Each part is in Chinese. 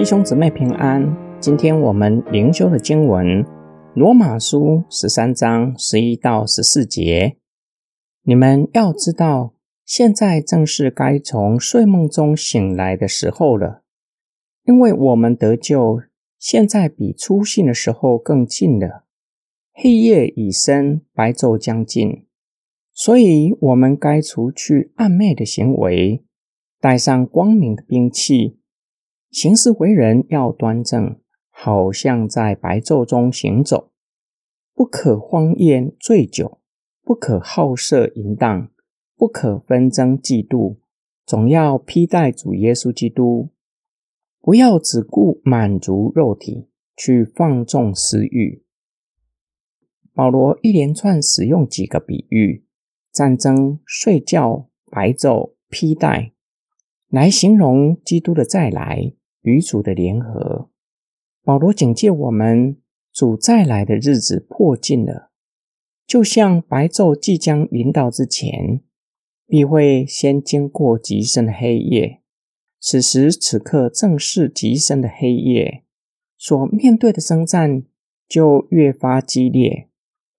弟兄姊妹平安。今天我们灵修的经文《罗马书》十三章十一到十四节。你们要知道，现在正是该从睡梦中醒来的时候了，因为我们得救，现在比初信的时候更近了。黑夜已深，白昼将近，所以我们该除去暗昧的行为，带上光明的兵器。行事为人要端正，好像在白昼中行走，不可荒宴醉酒，不可好色淫荡，不可纷争嫉妒，总要披戴主耶稣基督。不要只顾满足肉体，去放纵私欲。保罗一连串使用几个比喻：战争、睡觉、白昼、披戴，来形容基督的再来。与主的联合，保罗警戒我们：主再来的日子迫近了，就像白昼即将临到之前，必会先经过极深的黑夜。此时此刻正是极深的黑夜，所面对的征战就越发激烈。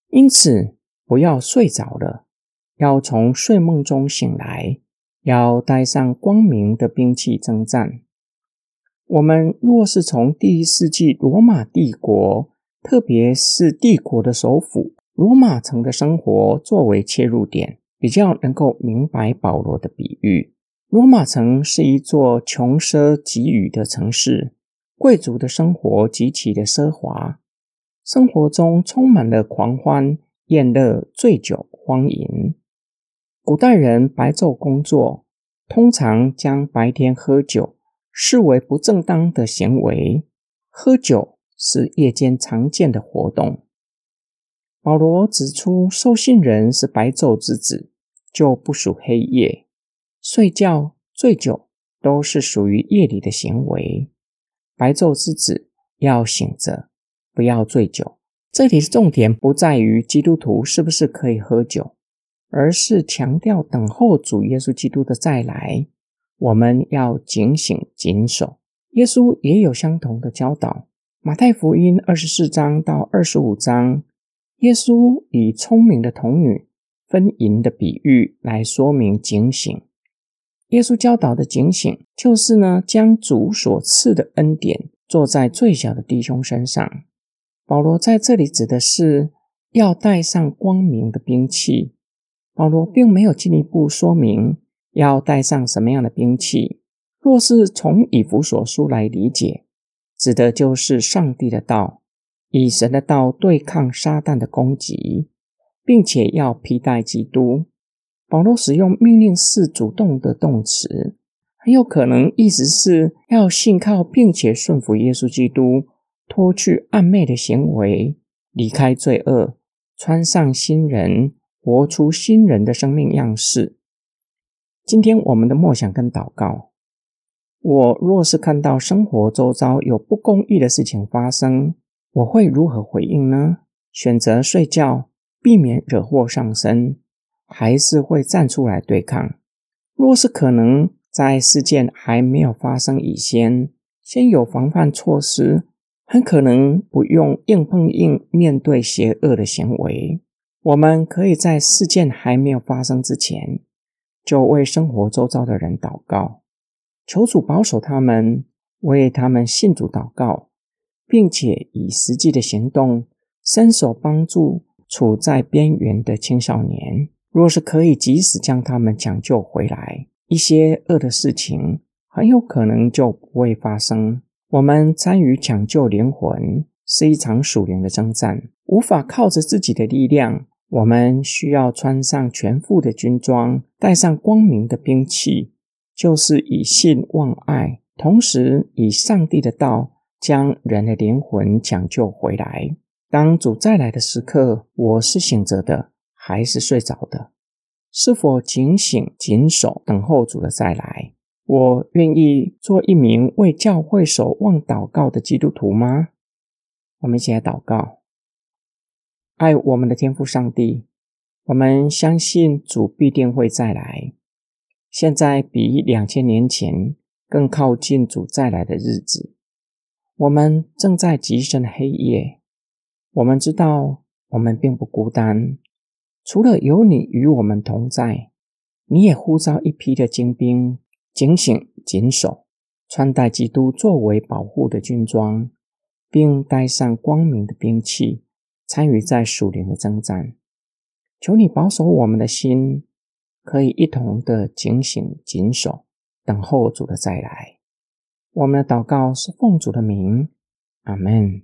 因此，不要睡着了，要从睡梦中醒来，要带上光明的兵器征战。我们若是从第一世纪罗马帝国，特别是帝国的首府罗马城的生活作为切入点，比较能够明白保罗的比喻。罗马城是一座穷奢极欲的城市，贵族的生活极其的奢华，生活中充满了狂欢、宴乐、醉酒、荒淫。古代人白昼工作，通常将白天喝酒。视为不正当的行为，喝酒是夜间常见的活动。保罗指出，受信人是白昼之子，就不属黑夜。睡觉、醉酒都是属于夜里的行为。白昼之子要醒着，不要醉酒。这里的重点不在于基督徒是不是可以喝酒，而是强调等候主耶稣基督的再来。我们要警醒谨守。耶稣也有相同的教导。马太福音二十四章到二十五章，耶稣以聪明的童女分银的比喻来说明警醒。耶稣教导的警醒，就是呢，将主所赐的恩典做在最小的弟兄身上。保罗在这里指的是要带上光明的兵器。保罗并没有进一步说明。要带上什么样的兵器？若是从以弗所书来理解，指的就是上帝的道，以神的道对抗撒旦的攻击，并且要披戴基督。保罗使用命令式主动的动词，很有可能意思是要信靠并且顺服耶稣基督，脱去暗昧的行为，离开罪恶，穿上新人，活出新人的生命样式。今天我们的默想跟祷告，我若是看到生活周遭有不公义的事情发生，我会如何回应呢？选择睡觉，避免惹祸上身，还是会站出来对抗？若是可能在事件还没有发生以前，先有防范措施，很可能不用硬碰硬面对邪恶的行为。我们可以在事件还没有发生之前。就为生活周遭的人祷告，求主保守他们，为他们信主祷告，并且以实际的行动伸手帮助处在边缘的青少年。若是可以及时将他们抢救回来，一些恶的事情很有可能就不会发生。我们参与抢救灵魂是一场属灵的征战，无法靠着自己的力量。我们需要穿上全副的军装，带上光明的兵器，就是以信望爱，同时以上帝的道将人的灵魂抢救回来。当主再来的时刻，我是醒着的，还是睡着的？是否警醒、谨守，等候主的再来？我愿意做一名为教会守望、祷告的基督徒吗？我们一起来祷告。爱我们的天父上帝，我们相信主必定会再来。现在比两千年前更靠近主再来的日子。我们正在极深的黑夜，我们知道我们并不孤单。除了有你与我们同在，你也呼召一批的精兵，警醒、谨守，穿戴基督作为保护的军装，并带上光明的兵器，参与在属灵的征战。求你保守我们的心，可以一同的警醒、谨守，等候主的再来。我们的祷告是奉主的名，阿门。